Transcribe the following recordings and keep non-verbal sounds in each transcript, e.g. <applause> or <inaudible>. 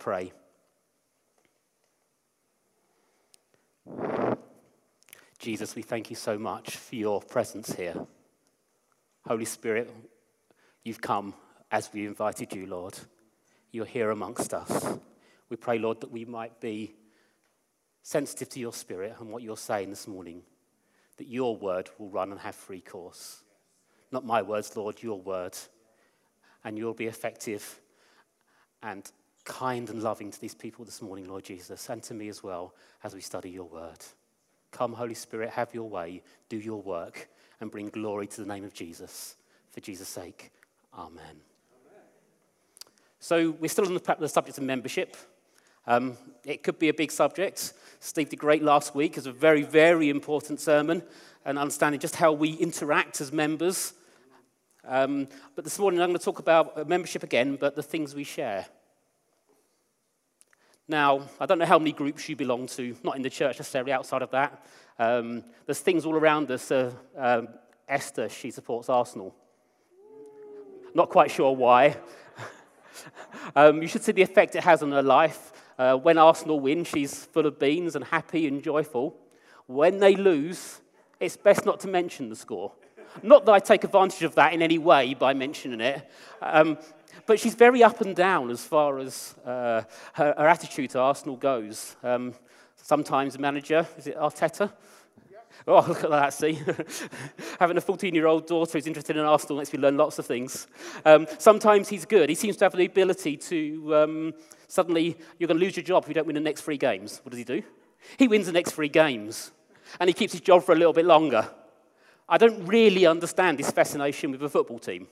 Pray. Jesus, we thank you so much for your presence here. Holy Spirit, you've come as we invited you, Lord. You're here amongst us. We pray, Lord, that we might be sensitive to your spirit and what you're saying this morning, that your word will run and have free course. Not my words, Lord, your word. And you'll be effective and kind and loving to these people this morning, Lord Jesus, and to me as well as we study your word. Come, Holy Spirit, have your way, do your work, and bring glory to the name of Jesus. For Jesus' sake, amen. amen. So, we're still on the, the subject of membership. Um, it could be a big subject. Steve did great last week. as a very, very important sermon and understanding just how we interact as members. Um, but this morning I'm going to talk about membership again, but the things we share. Now, I don't know how many groups you belong to, not in the church necessarily, outside of that. Um, there's things all around us. Uh, um, Esther, she supports Arsenal. Not quite sure why. <laughs> um, you should see the effect it has on her life. Uh, when Arsenal win, she's full of beans and happy and joyful. When they lose, it's best not to mention the score. Not that I take advantage of that in any way by mentioning it, um, but she's very up and down as far as uh, her, her, attitude to Arsenal goes. Um, sometimes the manager, is it Arteta? Oh, look at that, see? <laughs> Having a 14 year old daughter who's interested in Arsenal makes me learn lots of things. Um, sometimes he's good. He seems to have the ability to um, suddenly, you're going to lose your job if you don't win the next three games. What does he do? He wins the next three games and he keeps his job for a little bit longer. I don't really understand this fascination with a football team.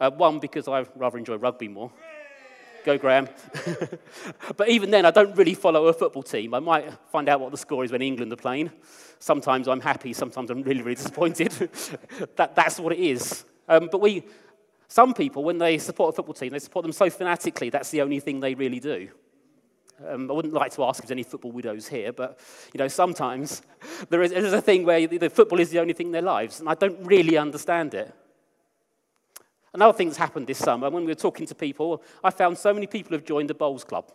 Uh, one, because I rather enjoy rugby more. Go, Graham. <laughs> but even then, I don't really follow a football team. I might find out what the score is when England are playing. Sometimes I'm happy, sometimes I'm really, really disappointed. <laughs> that, that's what it is. Um, but we, some people, when they support a football team, they support them so fanatically, that's the only thing they really do. Um, I wouldn't like to ask if there's any football widows here, but you know, sometimes <laughs> there is, there is a thing where the football is the only thing in their lives, and I don't really understand it. Another thing that's happened this summer, when we were talking to people, I found so many people have joined the bowls club.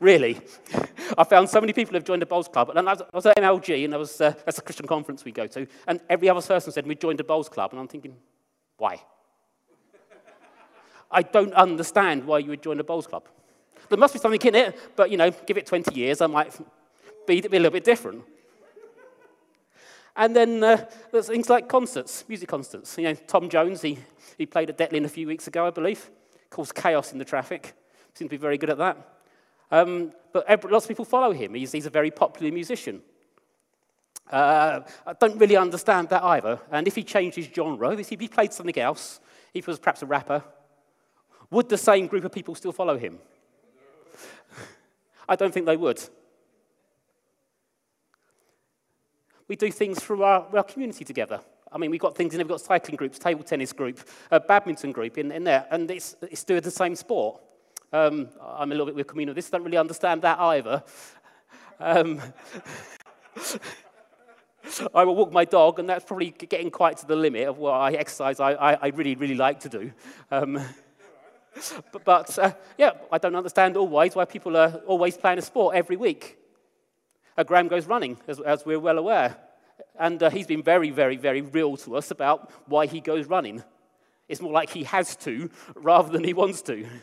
Really? <laughs> I found so many people have joined the bowls club. And I was, I was at MLG, and I was, uh, that's a Christian conference we go to, and every other person said, we joined the bowls club. And I'm thinking, why? I don't understand why you would join the bowls club. There must be something in it, but, you know, give it 20 years, I might be, be a little bit different. And then uh, there's things like concerts, music concerts. You know, Tom Jones, he, he played at Detling a few weeks ago, I believe. Caused chaos in the traffic. Seems to be very good at that. Um, but lots of people follow him. He's, he's a very popular musician. Uh, I don't really understand that either. And if he changed his genre, if he played something else, if he was perhaps a rapper, would the same group of people still follow him? <laughs> I don't think they would. We do things through our, our community together. I mean, we've got things in there, we've got cycling groups, table tennis group, a badminton group in, in there, and it's, it's doing the same sport. Um, I'm a little bit with communal this, don't really understand that either. Um, <laughs> I will walk my dog, and that's probably getting quite to the limit of what I exercise I, I, I really, really like to do. Um, <laughs> but, but uh, yeah, I don't understand always why people are always playing a sport every week. Uh, Graham goes running, as, as we're well aware. And uh, he's been very, very, very real to us about why he goes running. It's more like he has to rather than he wants to. <laughs>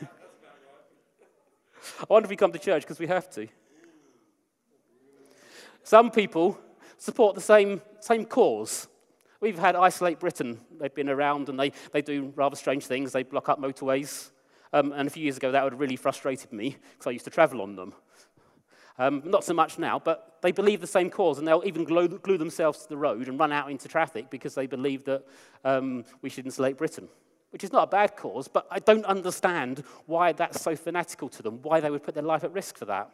I wonder if we come to church because we have to. Some people support the same, same cause. We've had Insulate Britain. They've been around and they, they do rather strange things. They block up motorways. Um, and a few years ago, that would have really frustrated me because I used to travel on them. Um, not so much now, but they believe the same cause, and they'll even glue, glue themselves to the road and run out into traffic because they believe that um, we should insulate Britain, which is not a bad cause, but I don't understand why that's so fanatical to them, why they would put their life at risk for that.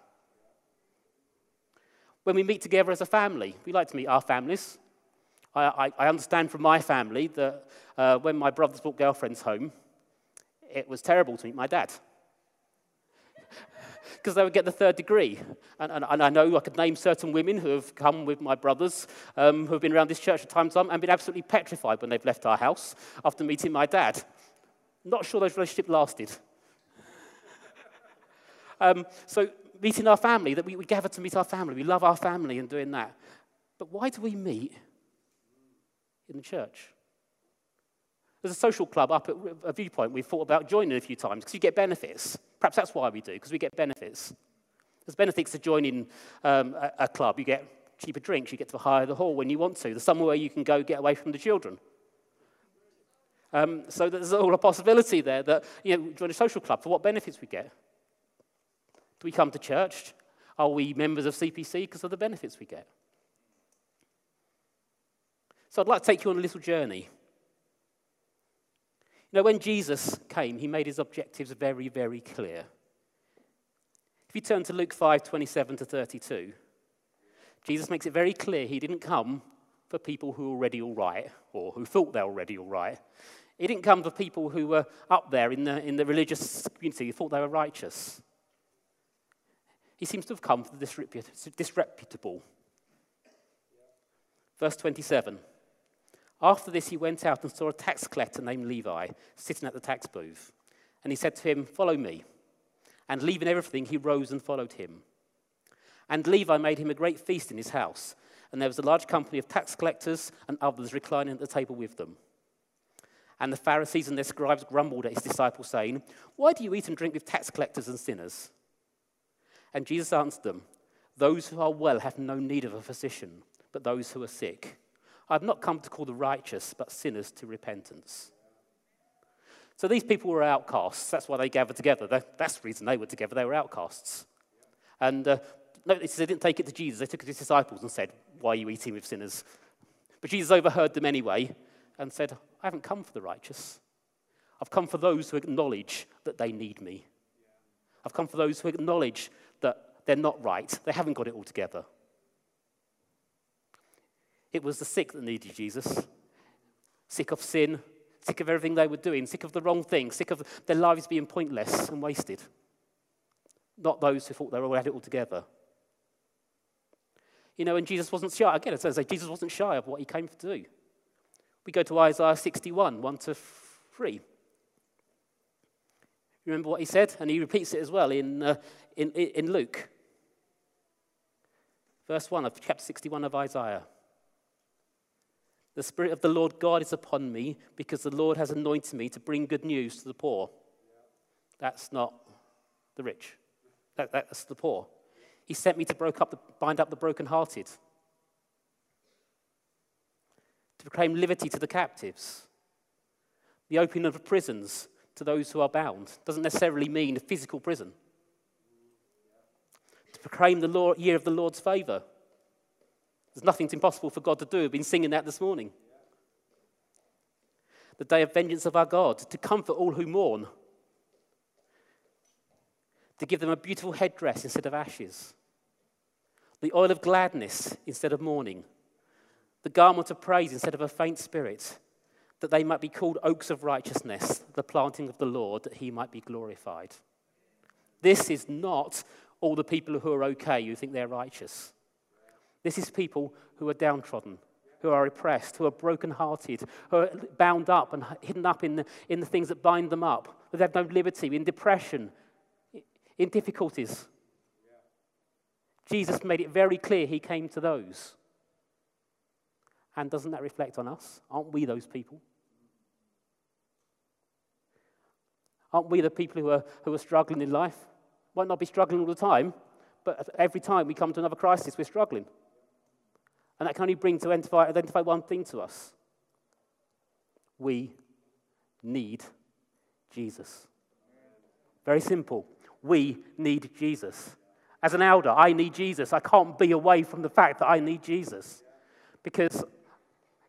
When we meet together as a family, we like to meet our families. I, I, I understand from my family that uh, when my brothers brought girlfriends home, it was terrible to meet my dad. Because they would get the third degree. And, and, and, I know I could name certain women who have come with my brothers, um, who have been around this church at times and been absolutely petrified when they've left our house after meeting my dad. Not sure those relationships lasted. <laughs> Um, so meeting our family, that we, we gather to meet our family. We love our family and doing that. But why do we meet in the church? There's a social club up at a viewpoint we've thought about joining a few times because you get benefits. Perhaps that's why we do, because we get benefits. There's benefits to joining um, a, a, club. You get cheaper drinks, you get to hire the hall when you want to. There's somewhere you can go get away from the children. Um, so there's all a possibility there that, you know, join a social club for what benefits we get. Do we come to church? Are we members of CPC because of the benefits we get? So I'd like to take you on a little journey you know, when Jesus came, he made his objectives very, very clear. If you turn to Luke 5 27 to 32, Jesus makes it very clear he didn't come for people who were already all right or who thought they were already all right. He didn't come for people who were up there in the, in the religious community who thought they were righteous. He seems to have come for the disreputable. Verse 27 after this, he went out and saw a tax collector named Levi sitting at the tax booth. And he said to him, Follow me. And leaving everything, he rose and followed him. And Levi made him a great feast in his house. And there was a large company of tax collectors and others reclining at the table with them. And the Pharisees and their scribes grumbled at his disciples, saying, Why do you eat and drink with tax collectors and sinners? And Jesus answered them, Those who are well have no need of a physician, but those who are sick. I've not come to call the righteous, but sinners to repentance. So these people were outcasts. That's why they gathered together. That's the reason they were together. They were outcasts. And uh, notice they didn't take it to Jesus. They took it to his disciples and said, Why are you eating with sinners? But Jesus overheard them anyway and said, I haven't come for the righteous. I've come for those who acknowledge that they need me. I've come for those who acknowledge that they're not right. They haven't got it all together. It was the sick that needed Jesus. Sick of sin, sick of everything they were doing, sick of the wrong thing, sick of their lives being pointless and wasted. Not those who thought they were all had it all together. You know, and Jesus wasn't shy. Again, it says Jesus wasn't shy of what he came to do. We go to Isaiah 61, 1 to 3. Remember what he said? And he repeats it as well in, uh, in, in Luke. Verse 1 of chapter 61 of Isaiah. The Spirit of the Lord God is upon me because the Lord has anointed me to bring good news to the poor. That's not the rich, that, that's the poor. He sent me to up the, bind up the brokenhearted, to proclaim liberty to the captives, the opening of the prisons to those who are bound. Doesn't necessarily mean a physical prison. To proclaim the year of the Lord's favor there's nothing impossible for God to do. We've been singing that this morning. The day of vengeance of our God, to comfort all who mourn, to give them a beautiful headdress instead of ashes, the oil of gladness instead of mourning, the garment of praise instead of a faint spirit, that they might be called oaks of righteousness, the planting of the Lord, that he might be glorified. This is not all the people who are okay who think they're righteous. This is people who are downtrodden, who are oppressed, who are brokenhearted, who are bound up and hidden up in the, in the things that bind them up, that they have no liberty, in depression, in difficulties. Jesus made it very clear he came to those. And doesn't that reflect on us? Aren't we those people? Aren't we the people who are, who are struggling in life? Might not be struggling all the time, but every time we come to another crisis, we're struggling. And that can only bring to identify, identify one thing to us. We need Jesus. Very simple. We need Jesus. As an elder, I need Jesus. I can't be away from the fact that I need Jesus because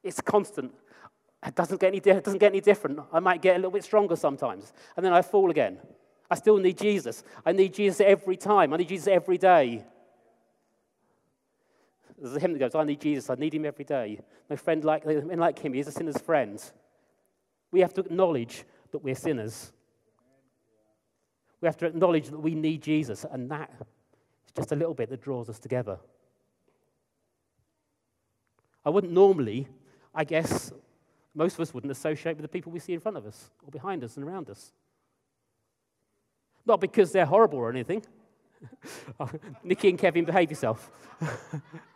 it's constant. It doesn't get any, it doesn't get any different. I might get a little bit stronger sometimes, and then I fall again. I still need Jesus. I need Jesus every time. I need Jesus every day. There's a hymn that goes, I need Jesus, I need him every day. No friend like, like him, he's a sinner's friend. We have to acknowledge that we're sinners. We have to acknowledge that we need Jesus, and that is just a little bit that draws us together. I wouldn't normally, I guess, most of us wouldn't associate with the people we see in front of us, or behind us, and around us. Not because they're horrible or anything, <laughs> Nikki and Kevin, behave yourself. <laughs>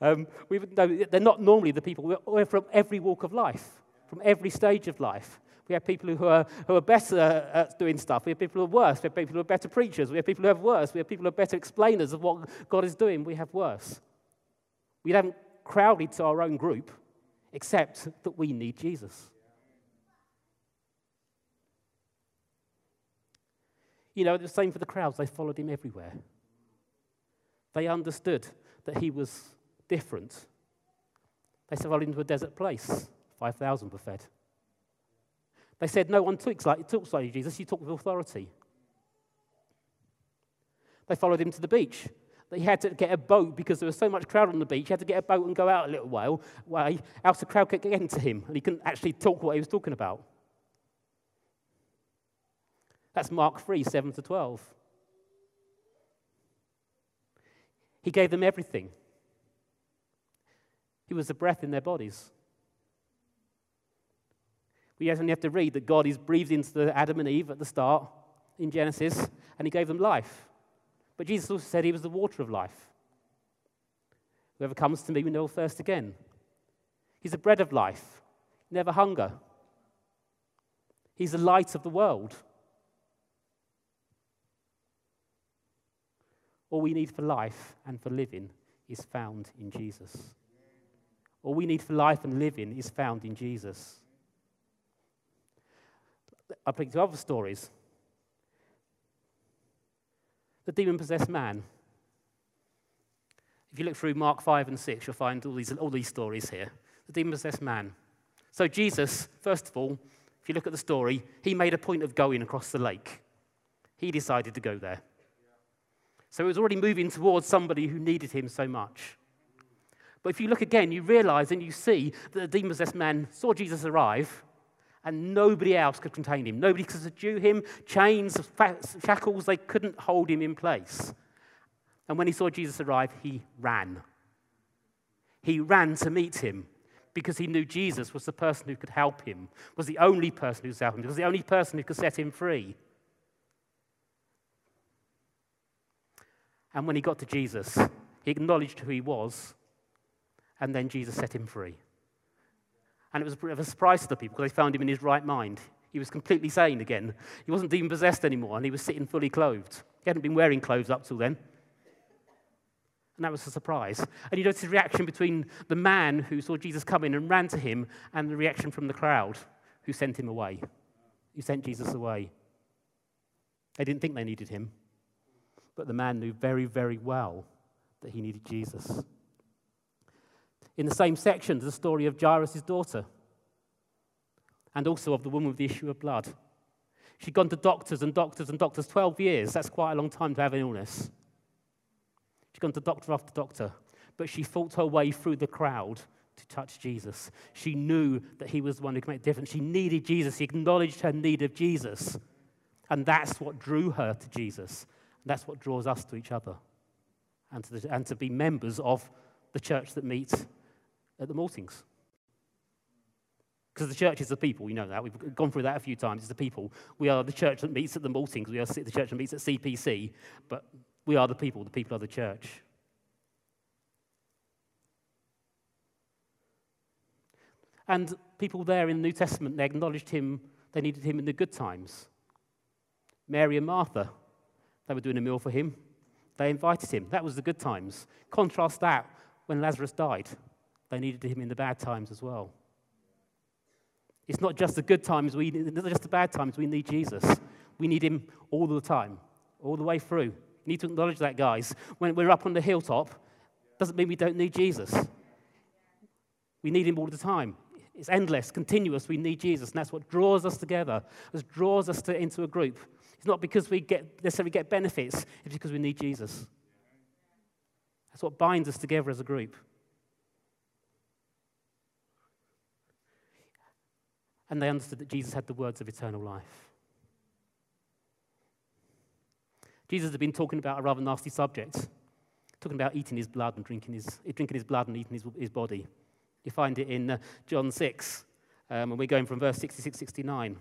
um, no, they're not normally the people. We're from every walk of life, from every stage of life. We have people who are, who are better at doing stuff. We have people who are worse. We have people who are better preachers. We have people who have worse. We have people who are better explainers of what God is doing. We have worse. We haven't crowded to our own group, except that we need Jesus. You know, the same for the crowds. They followed him everywhere. They understood that he was different. They followed him to a desert place. 5,000 were fed. They said, No one talks like, talks like you, Jesus. You talk with authority. They followed him to the beach. He had to get a boat because there was so much crowd on the beach. He had to get a boat and go out a little while, way, else the crowd could get into him and he couldn't actually talk what he was talking about. That's Mark 3 7 to 12. He gave them everything, He was the breath in their bodies. We only have to read that God is breathed into Adam and Eve at the start in Genesis, and he gave them life. But Jesus also said he was the water of life. Whoever comes to me will never thirst again. He's the bread of life, never hunger. He's the light of the world. All we need for life and for living is found in Jesus. All we need for life and living is found in Jesus. I picked two other stories. The demon possessed man. If you look through Mark 5 and 6, you'll find all these, all these stories here. The demon possessed man. So, Jesus, first of all, if you look at the story, he made a point of going across the lake. He decided to go there. So, he was already moving towards somebody who needed him so much. But if you look again, you realize and you see that the demon possessed man saw Jesus arrive and nobody else could contain him. Nobody could subdue him. Chains, shackles, they couldn't hold him in place. And when he saw Jesus arrive, he ran. He ran to meet him because he knew Jesus was the person who could help him, was the only person who could help him, was the only person who could set him free. And when he got to Jesus, he acknowledged who he was, and then Jesus set him free. And it was a bit of a surprise to the people because they found him in his right mind. He was completely sane again. He wasn't demon possessed anymore, and he was sitting fully clothed. He hadn't been wearing clothes up till then. And that was a surprise. And you notice the reaction between the man who saw Jesus coming and ran to him and the reaction from the crowd who sent him away, who sent Jesus away. They didn't think they needed him, but the man knew very, very well that he needed Jesus. In the same section, the story of Jairus' daughter and also of the woman with the issue of blood. She'd gone to doctors and doctors and doctors 12 years. That's quite a long time to have an illness. She'd gone to doctor after doctor, but she fought her way through the crowd to touch Jesus. She knew that he was the one who could make a difference. She needed Jesus. She acknowledged her need of Jesus. And that's what drew her to Jesus. That's what draws us to each other and to, the, and to be members of the church that meets at the Maltings. Because the church is the people, you know that. We've gone through that a few times. It's the people. We are the church that meets at the Maltings. We are the church that meets at CPC. But we are the people. The people are the church. And people there in the New Testament, they acknowledged him, they needed him in the good times. Mary and Martha, they were doing a meal for him. They invited him. That was the good times. Contrast that when Lazarus died. They needed him in the bad times as well. It's not just the good times, we, it's not just the bad times, we need Jesus. We need him all the time, all the way through. You need to acknowledge that, guys. When we're up on the hilltop, doesn't mean we don't need Jesus. We need him all the time. It's endless, continuous. We need Jesus, and that's what draws us together, it draws us to, into a group. It's not because we get, necessarily get benefits, it's because we need Jesus. That's what binds us together as a group. and they understood that Jesus had the words of eternal life. Jesus had been talking about a rather nasty subject, talking about eating his blood and drinking his, drinking his blood and eating his, his body. You find it in uh, John 6, um, and we're going from verse 66 69.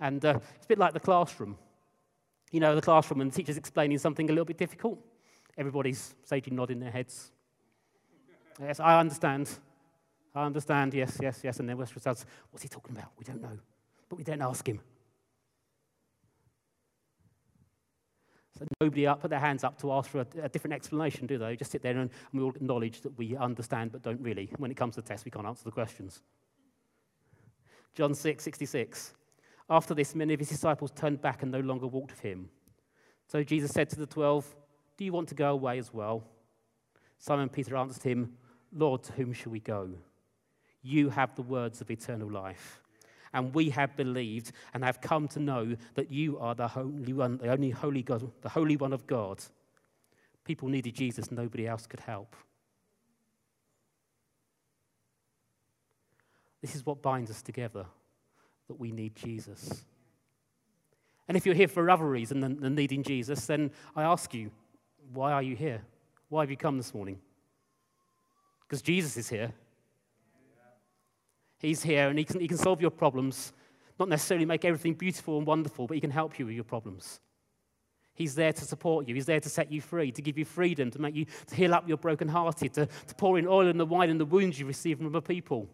And uh, it's a bit like the classroom. you know, the classroom and the teacher's explaining something a little bit difficult. Everybody's sagely nodding their heads. Yes, I understand. I understand. Yes, yes, yes. And then West says, What's he talking about? We don't know. But we don't ask him. So nobody up, put their hands up to ask for a, a different explanation, do they? Just sit there and, and, we all acknowledge that we understand but don't really. When it comes to the test, we can't answer the questions. John 6, 66. After this, many of his disciples turned back and no longer walked with him. So Jesus said to the twelve, Do you want to go away as well? Simon Peter answered him, Lord, to whom shall we go? You have the words of eternal life. And we have believed and have come to know that you are the Holy One, the only Holy God, the Holy One of God. People needed Jesus, nobody else could help. This is what binds us together that we need Jesus. And if you're here for other reason than, needing Jesus, then I ask you, why are you here? Why have you come this morning? Because Jesus is here. He's here and he can, he can solve your problems, not necessarily make everything beautiful and wonderful, but he can help you with your problems. He's there to support you. He's there to set you free, to give you freedom, to make you to heal up your broken hearted, to, to pour in oil in the wine and the wounds you receive from other people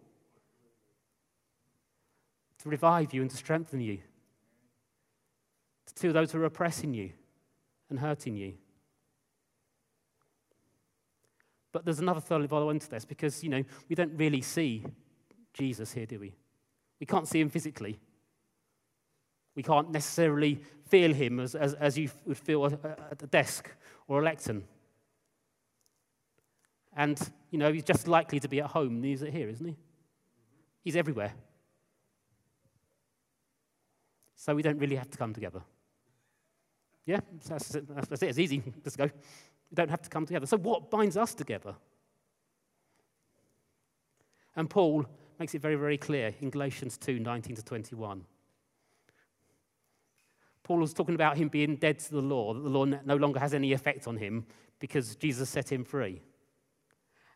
to revive you and to strengthen you, to those who are oppressing you and hurting you. But there's another third follow into this because, you know, we don't really see Jesus here, do we? We can't see him physically. We can't necessarily feel him as, as, as you would feel at a desk or a lectern. And, you know, he's just likely to be at home he's here, isn't he? He's everywhere. So we don't really have to come together. Yeah, that's, that's it. It's easy. Let's go. We don't have to come together. So, what binds us together? And Paul makes it very, very clear in Galatians 2 19 to 21. Paul was talking about him being dead to the law, that the law no longer has any effect on him because Jesus set him free.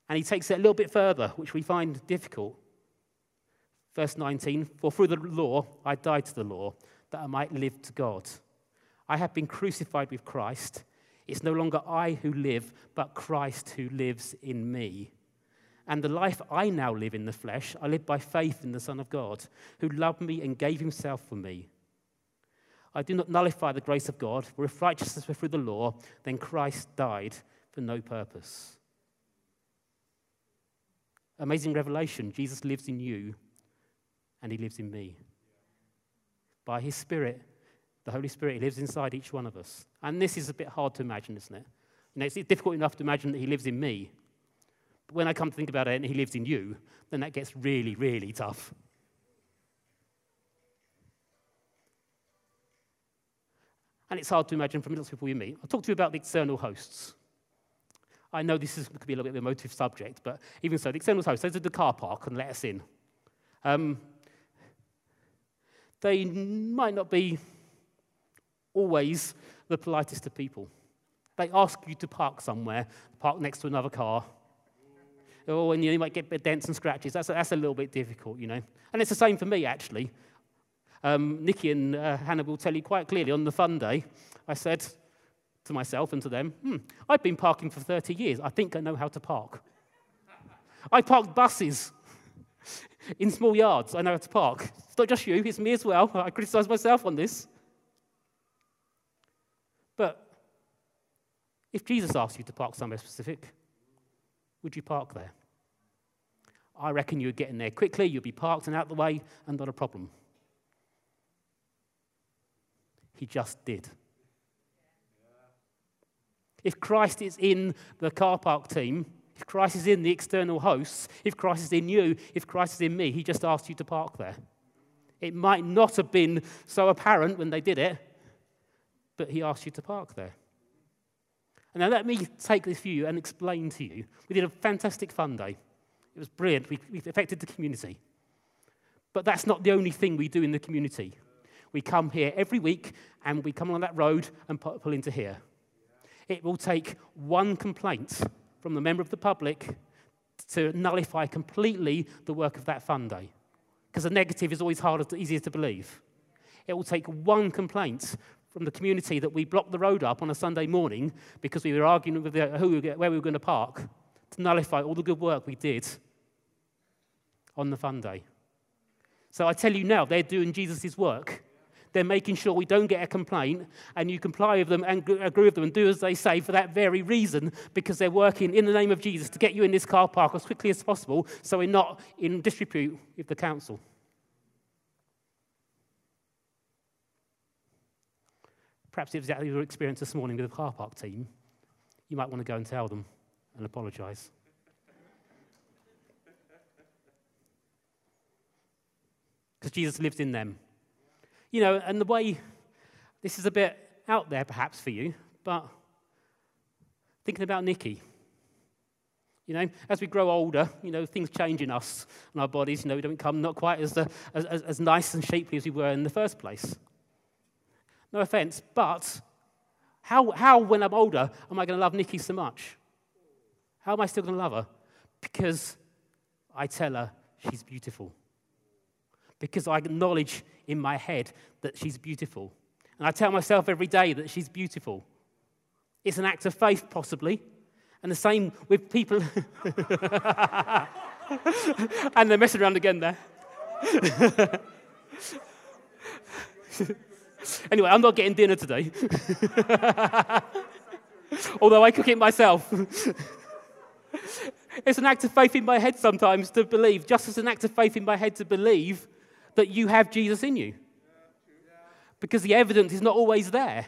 And he takes it a little bit further, which we find difficult. Verse 19 For through the law I died to the law that I might live to God. I have been crucified with Christ. It's no longer I who live, but Christ who lives in me. And the life I now live in the flesh, I live by faith in the Son of God, who loved me and gave himself for me. I do not nullify the grace of God, for if righteousness were through the law, then Christ died for no purpose. Amazing revelation Jesus lives in you, and he lives in me by His Spirit, the Holy Spirit, He lives inside each one of us. And this is a bit hard to imagine, isn't it? You know, it's difficult enough to imagine that He lives in me. But when I come to think about it and He lives in you, then that gets really, really tough. And it's hard to imagine from lots of people you meet. I'll talk to you about the external hosts. I know this is, could be a little bit of a emotive subject, but even so, the external hosts, those are the car park and let us in. Um, they might not be always the politest of people. They ask you to park somewhere, park next to another car. Oh, and you might get dents and scratches. That's a, that's a little bit difficult, you know. And it's the same for me, actually. Um, Nikki and uh, Hannah will tell you quite clearly on the fun day, I said to myself and to them, hmm, I've been parking for 30 years. I think I know how to park. I parked buses <laughs> in small yards. I know how to park. It's not just you, it's me as well. I criticize myself on this. But if Jesus asked you to park somewhere specific, would you park there? I reckon you'd get in there quickly, you'd be parked and out the way, and not a problem. He just did. If Christ is in the car park team, if Christ is in the external hosts, if Christ is in you, if Christ is in me, he just asked you to park there. It might not have been so apparent when they did it, but he asked you to park there. And now let me take this view and explain to you. We did a fantastic fun day. It was brilliant. We, we affected the community. But that's not the only thing we do in the community. We come here every week and we come along that road and pull into here. It will take one complaint from the member of the public to nullify completely the work of that fun day because the negative is always harder to, easier to believe. It will take one complaint from the community that we blocked the road up on a Sunday morning because we were arguing with who, where we were going to park to nullify all the good work we did on the fun day. So I tell you now, they're doing Jesus' work. They're making sure we don't get a complaint and you comply with them and agree with them and do as they say for that very reason because they're working in the name of Jesus to get you in this car park as quickly as possible so we're not in disrepute with the council. Perhaps it's exactly your experience this morning with the car park team. You might want to go and tell them and apologize. Because <laughs> Jesus lives in them. You know, and the way this is a bit out there perhaps for you, but thinking about Nikki. You know, as we grow older, you know, things change in us and our bodies. You know, we don't become not quite as, uh, as, as nice and shapely as we were in the first place. No offense, but how, how, when I'm older, am I going to love Nikki so much? How am I still going to love her? Because I tell her she's beautiful. Because I acknowledge in my head that she's beautiful. And I tell myself every day that she's beautiful. It's an act of faith, possibly. And the same with people. <laughs> and they're messing around again there. <laughs> Anyway, I'm not getting dinner today. <laughs> Although I cook it myself. it's an act of faith in my head sometimes to believe, just as an act of faith in my head to believe that you have Jesus in you. Because the evidence is not always there.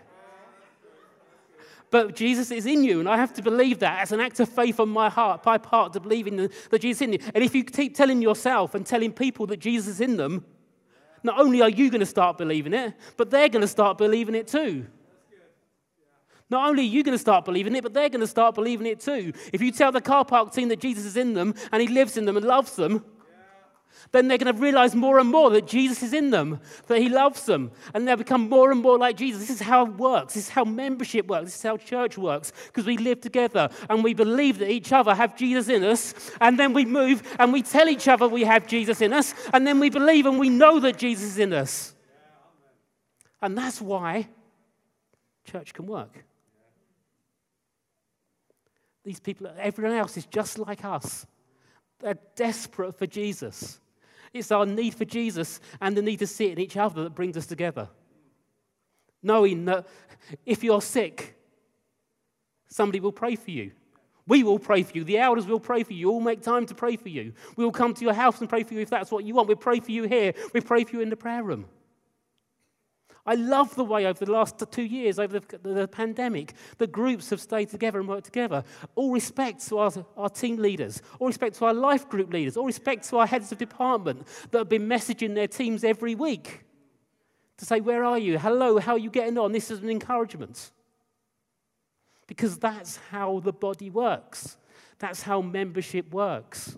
But Jesus is in you, and I have to believe that as an act of faith on my heart, my part to believe in the, that Jesus is in you. And if you keep telling yourself and telling people that Jesus is in them, not only are you going to start believing it, but they're going to start believing it too. Not only are you going to start believing it, but they're going to start believing it too. If you tell the car park team that Jesus is in them and he lives in them and loves them, then they're going to realize more and more that Jesus is in them, that he loves them, and they'll become more and more like Jesus. This is how it works. This is how membership works. This is how church works, because we live together and we believe that each other have Jesus in us, and then we move and we tell each other we have Jesus in us, and then we believe and we know that Jesus is in us. And that's why church can work. These people, everyone else is just like us. They're desperate for Jesus. It's our need for Jesus and the need to see it in each other that brings us together. Knowing that if you're sick, somebody will pray for you. We will pray for you. The elders will pray for you. We'll make time to pray for you. We will come to your house and pray for you if that's what you want. We pray for you here. We pray for you in the prayer room. I love the way over the last two years, over the, the, pandemic, the groups have stayed together and worked together. All respect to our, our team leaders, all respect to our life group leaders, all respect to our heads of department that have been messaging their teams every week to say, Where are you? Hello, how are you getting on? This is an encouragement. Because that's how the body works, that's how membership works.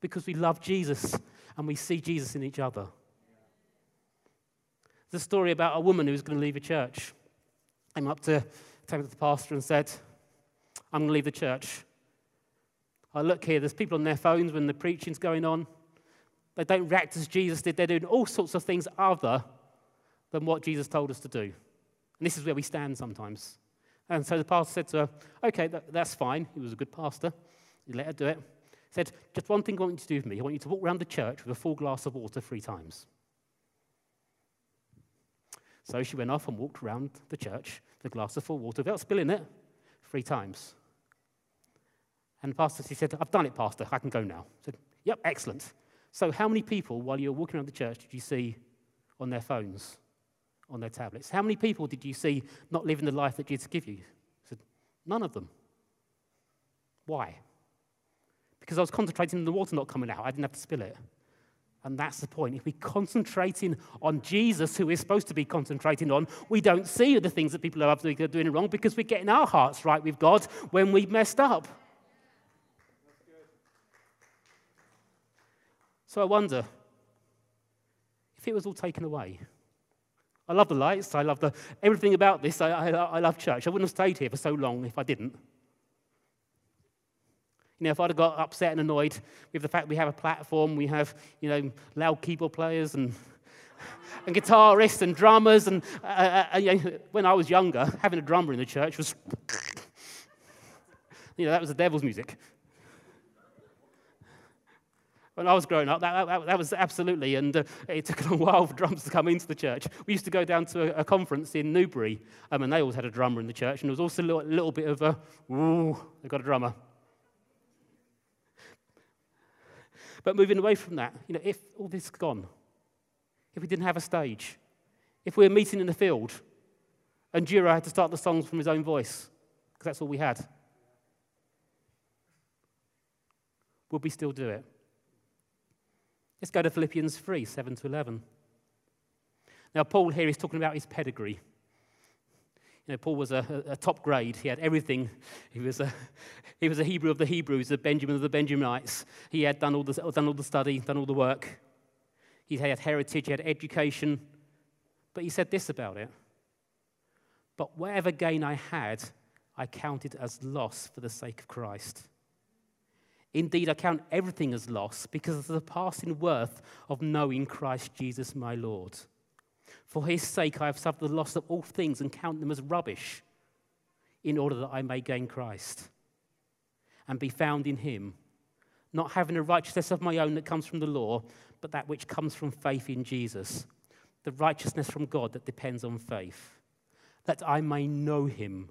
Because we love Jesus and we see Jesus in each other. There's a story about a woman who was going to leave a church. Came up to, came to the pastor and said, I'm going to leave the church. I look here, there's people on their phones when the preaching's going on. They don't react as Jesus did. They're doing all sorts of things other than what Jesus told us to do. And this is where we stand sometimes. And so the pastor said to her, Okay, that, that's fine. He was a good pastor. He let her do it. He said, Just one thing I want you to do for me. I want you to walk around the church with a full glass of water three times. So she went off and walked around the church, the glass of full water, without spilling it, three times. And the pastor, she said, I've done it, Pastor. I can go now. I said, Yep, excellent. So, how many people, while you were walking around the church, did you see on their phones, on their tablets? How many people did you see not living the life that Jesus gave you? I said, None of them. Why? Because I was concentrating on the water not coming out. I didn't have to spill it. And that's the point. If we're concentrating on Jesus, who we're supposed to be concentrating on, we don't see the things that people are doing wrong because we're getting our hearts right with God when we've messed up. So I wonder if it was all taken away. I love the lights. I love the, everything about this. I, I, I love church. I wouldn't have stayed here for so long if I didn't. You know, if I'd have got upset and annoyed with the fact we have a platform, we have, you know, loud keyboard players and <laughs> and guitarists and drummers. And uh, uh, uh, you know, when I was younger, having a drummer in the church was, <laughs> you know, that was the devil's music. When I was growing up, that, that, that was absolutely, and uh, it took a long <laughs> while for drums to come into the church. We used to go down to a, a conference in Newbury, um, and they always had a drummer in the church, and there was also a little, little bit of a, ooh, they've got a drummer. But moving away from that, you know, if all this is gone, if we didn't have a stage, if we were meeting in the field and Jura had to start the songs from his own voice, because that's all we had, would we still do it? Let's go to Philippians 3 7 to 11. Now, Paul here is talking about his pedigree. You know, Paul was a, a, top grade. He had everything. He was, a, he was a Hebrew of the Hebrews, a Benjamin of the Benjaminites. He had done all the, done all the study, done all the work. He had heritage, he had education. But he said this about it But whatever gain I had, I counted as loss for the sake of Christ. Indeed, I count everything as loss because of the passing worth of knowing Christ Jesus my Lord. For his sake, I have suffered the loss of all things and count them as rubbish in order that I may gain Christ and be found in him, not having a righteousness of my own that comes from the law, but that which comes from faith in Jesus, the righteousness from God that depends on faith, that I may know him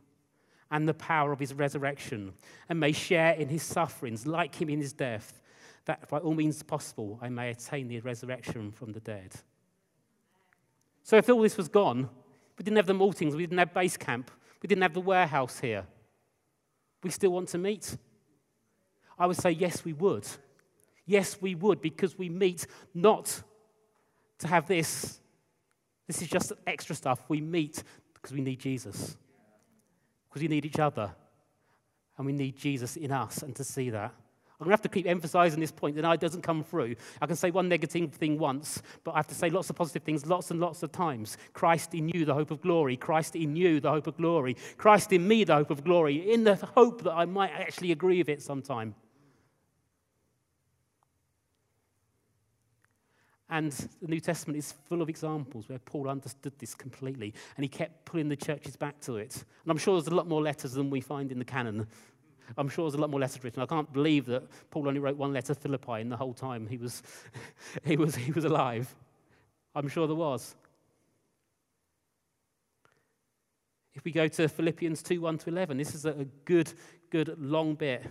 and the power of his resurrection and may share in his sufferings, like him in his death, that by all means possible I may attain the resurrection from the dead. So, if all this was gone, we didn't have the maltings, we didn't have base camp, we didn't have the warehouse here, we still want to meet? I would say, yes, we would. Yes, we would, because we meet not to have this. This is just extra stuff. We meet because we need Jesus, because we need each other, and we need Jesus in us, and to see that. I'm going to have to keep emphasizing this point that I doesn't come through. I can say one negative thing once, but I have to say lots of positive things lots and lots of times. Christ in you, the hope of glory. Christ in you, the hope of glory. Christ in me, the hope of glory. In the hope that I might actually agree with it sometime. And the New Testament is full of examples where Paul understood this completely and he kept pulling the churches back to it. And I'm sure there's a lot more letters than we find in the canon. I'm sure there's a lot more letters written. I can't believe that Paul only wrote one letter to Philippi in the whole time he was, <laughs> he was, he was alive. I'm sure there was. If we go to Philippians 2 1 to 11, this is a good, good long bit.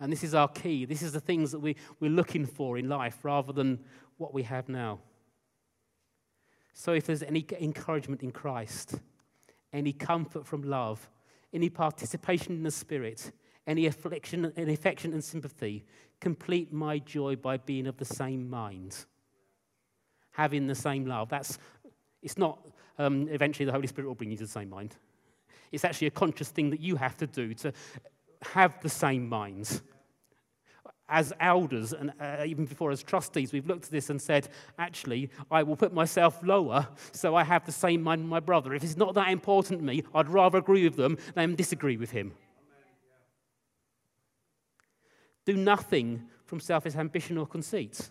And this is our key. This is the things that we, we're looking for in life rather than what we have now. So, if there's any encouragement in Christ, any comfort from love, any participation in the Spirit, any affliction, any affection and sympathy, complete my joy by being of the same mind, having the same love. That's, it's not um, eventually the Holy Spirit will bring you to the same mind. It's actually a conscious thing that you have to do to have the same minds. As elders and uh, even before as trustees, we've looked at this and said, actually, I will put myself lower so I have the same mind with my brother. If it's not that important to me, I'd rather agree with them than disagree with him. Do nothing from selfish ambition or conceit,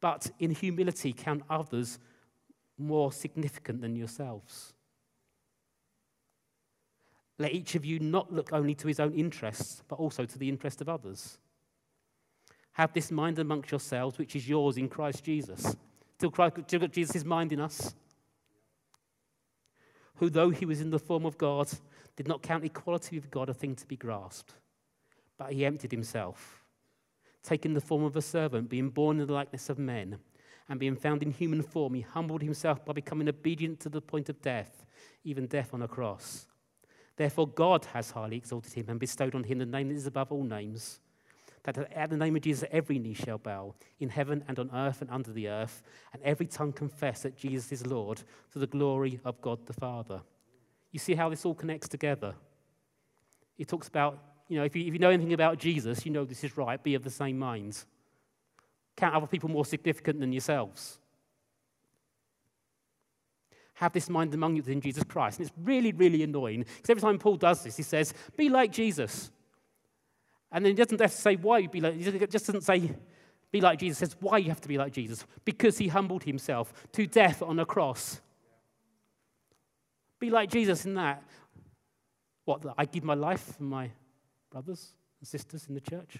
but in humility count others more significant than yourselves. Let each of you not look only to his own interests, but also to the interest of others. Have this mind amongst yourselves, which is yours in Christ Jesus. Still, Christ, still Jesus' mind in us. Who, though he was in the form of God, did not count equality with God a thing to be grasped, but he emptied himself, taking the form of a servant, being born in the likeness of men, and being found in human form, he humbled himself by becoming obedient to the point of death, even death on a cross. Therefore, God has highly exalted him and bestowed on him the name that is above all names. That at the name of Jesus, every knee shall bow in heaven and on earth and under the earth, and every tongue confess that Jesus is Lord to the glory of God the Father. You see how this all connects together? He talks about, you know, if you, if you know anything about Jesus, you know this is right, be of the same mind. Count other people more significant than yourselves have this mind among you in Jesus Christ. And it's really, really annoying because every time Paul does this, he says, be like Jesus. And then he doesn't have to say why you be like, he just doesn't say, Be like Jesus He says why you have to be like Jesus. Because he humbled himself to death on a cross. Be like Jesus in that. What, that I give my life for my brothers and sisters in the church?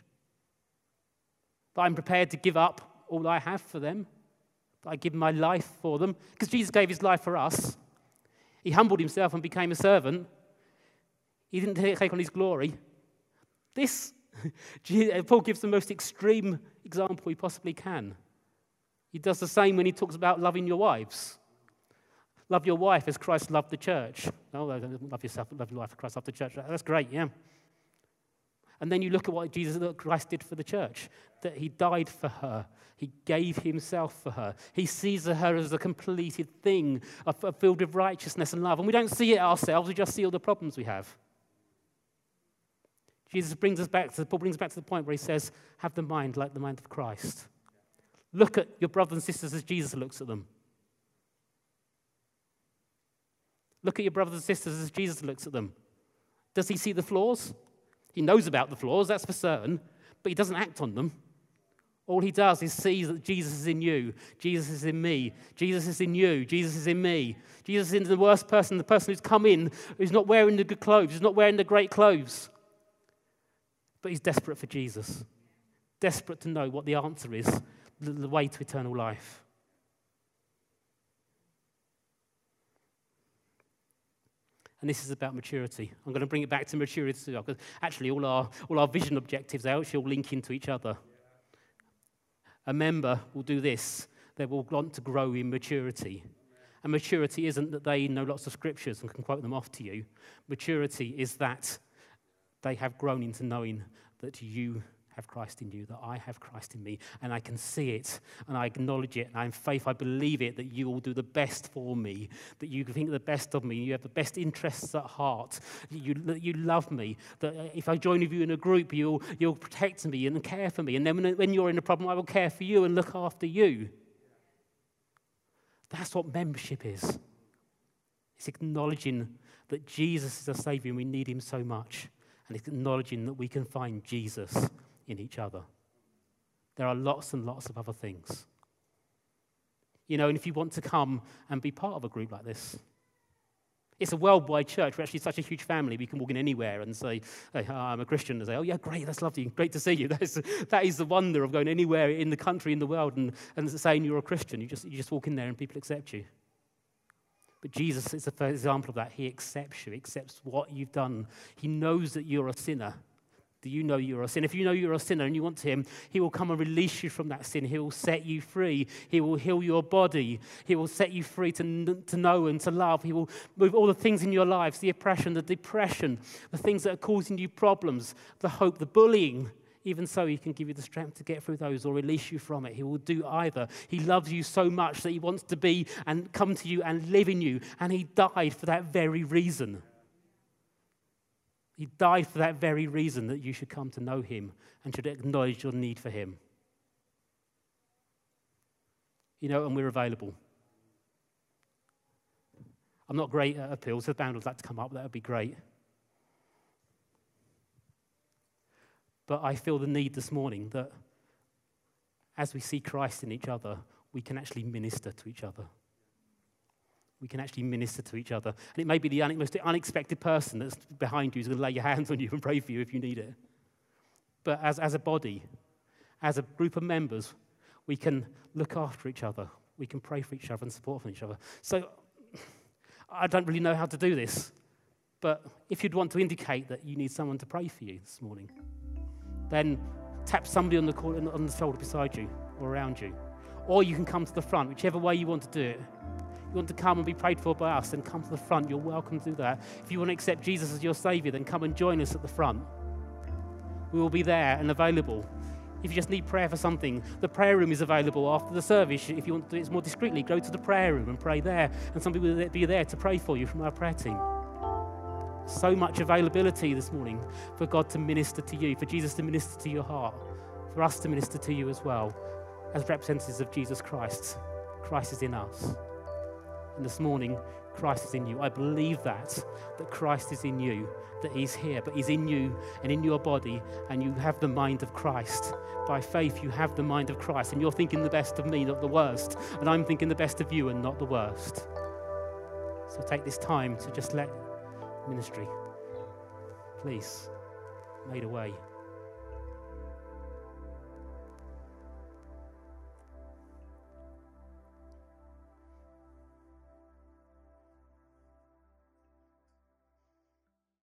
That I'm prepared to give up all I have for them? I give my life for them? Because Jesus gave his life for us. He humbled himself and became a servant. He didn't take on his glory. This, <laughs> uh, Paul gives the most extreme example he possibly can. He does the same when he talks about loving your wives. Love your wife as Christ loved the church. Oh, love yourself, love your wife as Christ loved the church. That's great, yeah. And then you look at what Jesus, Christ did for the church, that he died for her. He gave himself for her. He sees her as a completed thing, filled with righteousness and love. And we don't see it ourselves, we just see all the problems we have. Jesus brings us back to, brings us back to the point where he says, have the mind like the mind of Christ. Look at your brothers and sisters as Jesus looks at them. Look at your brothers and sisters as Jesus looks at them. Does he see the flaws? He knows about the flaws, that's for certain, but he doesn't act on them. All he does is see that Jesus is in you, Jesus is in me, Jesus is in you, Jesus is in me. Jesus is in the worst person, the person who's come in, who's not wearing the good clothes, who's not wearing the great clothes. But he's desperate for Jesus, desperate to know what the answer is, the way to eternal life. And this is about maturity. I'm going to bring it back to maturity because actually all our, all our vision objectives, they actually all link into each other. A member will do this. They will want to grow in maturity. And maturity isn't that they know lots of scriptures and can quote them off to you. Maturity is that they have grown into knowing that you have Christ in you, that I have Christ in me, and I can see it, and I acknowledge it, and I'm faith, I believe it, that you will do the best for me, that you think the best of me, you have the best interests at heart, that you, that you love me, that uh, if I join with you in a group, you'll, you'll protect me and care for me, and then when, when you're in a problem, I will care for you and look after you. That's what membership is. It's acknowledging that Jesus is our Savior and we need Him so much, and it's acknowledging that we can find Jesus in each other. There are lots and lots of other things. You know, and if you want to come and be part of a group like this, it's a worldwide church. We're actually such a huge family. We can walk in anywhere and say, hey, I'm a Christian. And say, oh, yeah, great, that's lovely. Great to see you. <laughs> That is, that is the wonder of going anywhere in the country, in the world, and, and saying you're a Christian. You just, you just walk in there and people accept you. But Jesus is a first example of that. He accepts you, accepts what you've done. He knows that you're a sinner. Do you know you're a sinner? If you know you're a sinner and you want Him, He will come and release you from that sin. He will set you free. He will heal your body. He will set you free to, to know and to love. He will move all the things in your lives the oppression, the depression, the things that are causing you problems, the hope, the bullying. Even so, He can give you the strength to get through those or release you from it. He will do either. He loves you so much that He wants to be and come to you and live in you. And He died for that very reason. He died for that very reason that you should come to know him and should acknowledge your need for him. You know, and we're available. I'm not great at appeals. If the band would like to come up, that would be great. But I feel the need this morning that as we see Christ in each other, we can actually minister to each other we can actually minister to each other. And it may be the most unexpected person that's behind you who's going to lay your hands on you and pray for you if you need it. But as, as a body, as a group of members, we can look after each other. We can pray for each other and support for each other. So I don't really know how to do this, but if you'd want to indicate that you need someone to pray for you this morning, then tap somebody on the, on the shoulder beside you or around you. Or you can come to the front, whichever way you want to do it you want to come and be prayed for by us, then come to the front. You're welcome to do that. If you want to accept Jesus as your Savior, then come and join us at the front. We will be there and available. If you just need prayer for something, the prayer room is available after the service. If you want to do it more discreetly, go to the prayer room and pray there, and somebody will be there to pray for you from our prayer team. So much availability this morning for God to minister to you, for Jesus to minister to your heart, for us to minister to you as well, as representatives of Jesus Christ. Christ is in us. And this morning, Christ is in you. I believe that, that Christ is in you, that He's here, but He's in you and in your body, and you have the mind of Christ. By faith, you have the mind of Christ, and you're thinking the best of me, not the worst, and I'm thinking the best of you and not the worst. So take this time to just let ministry, please, made away.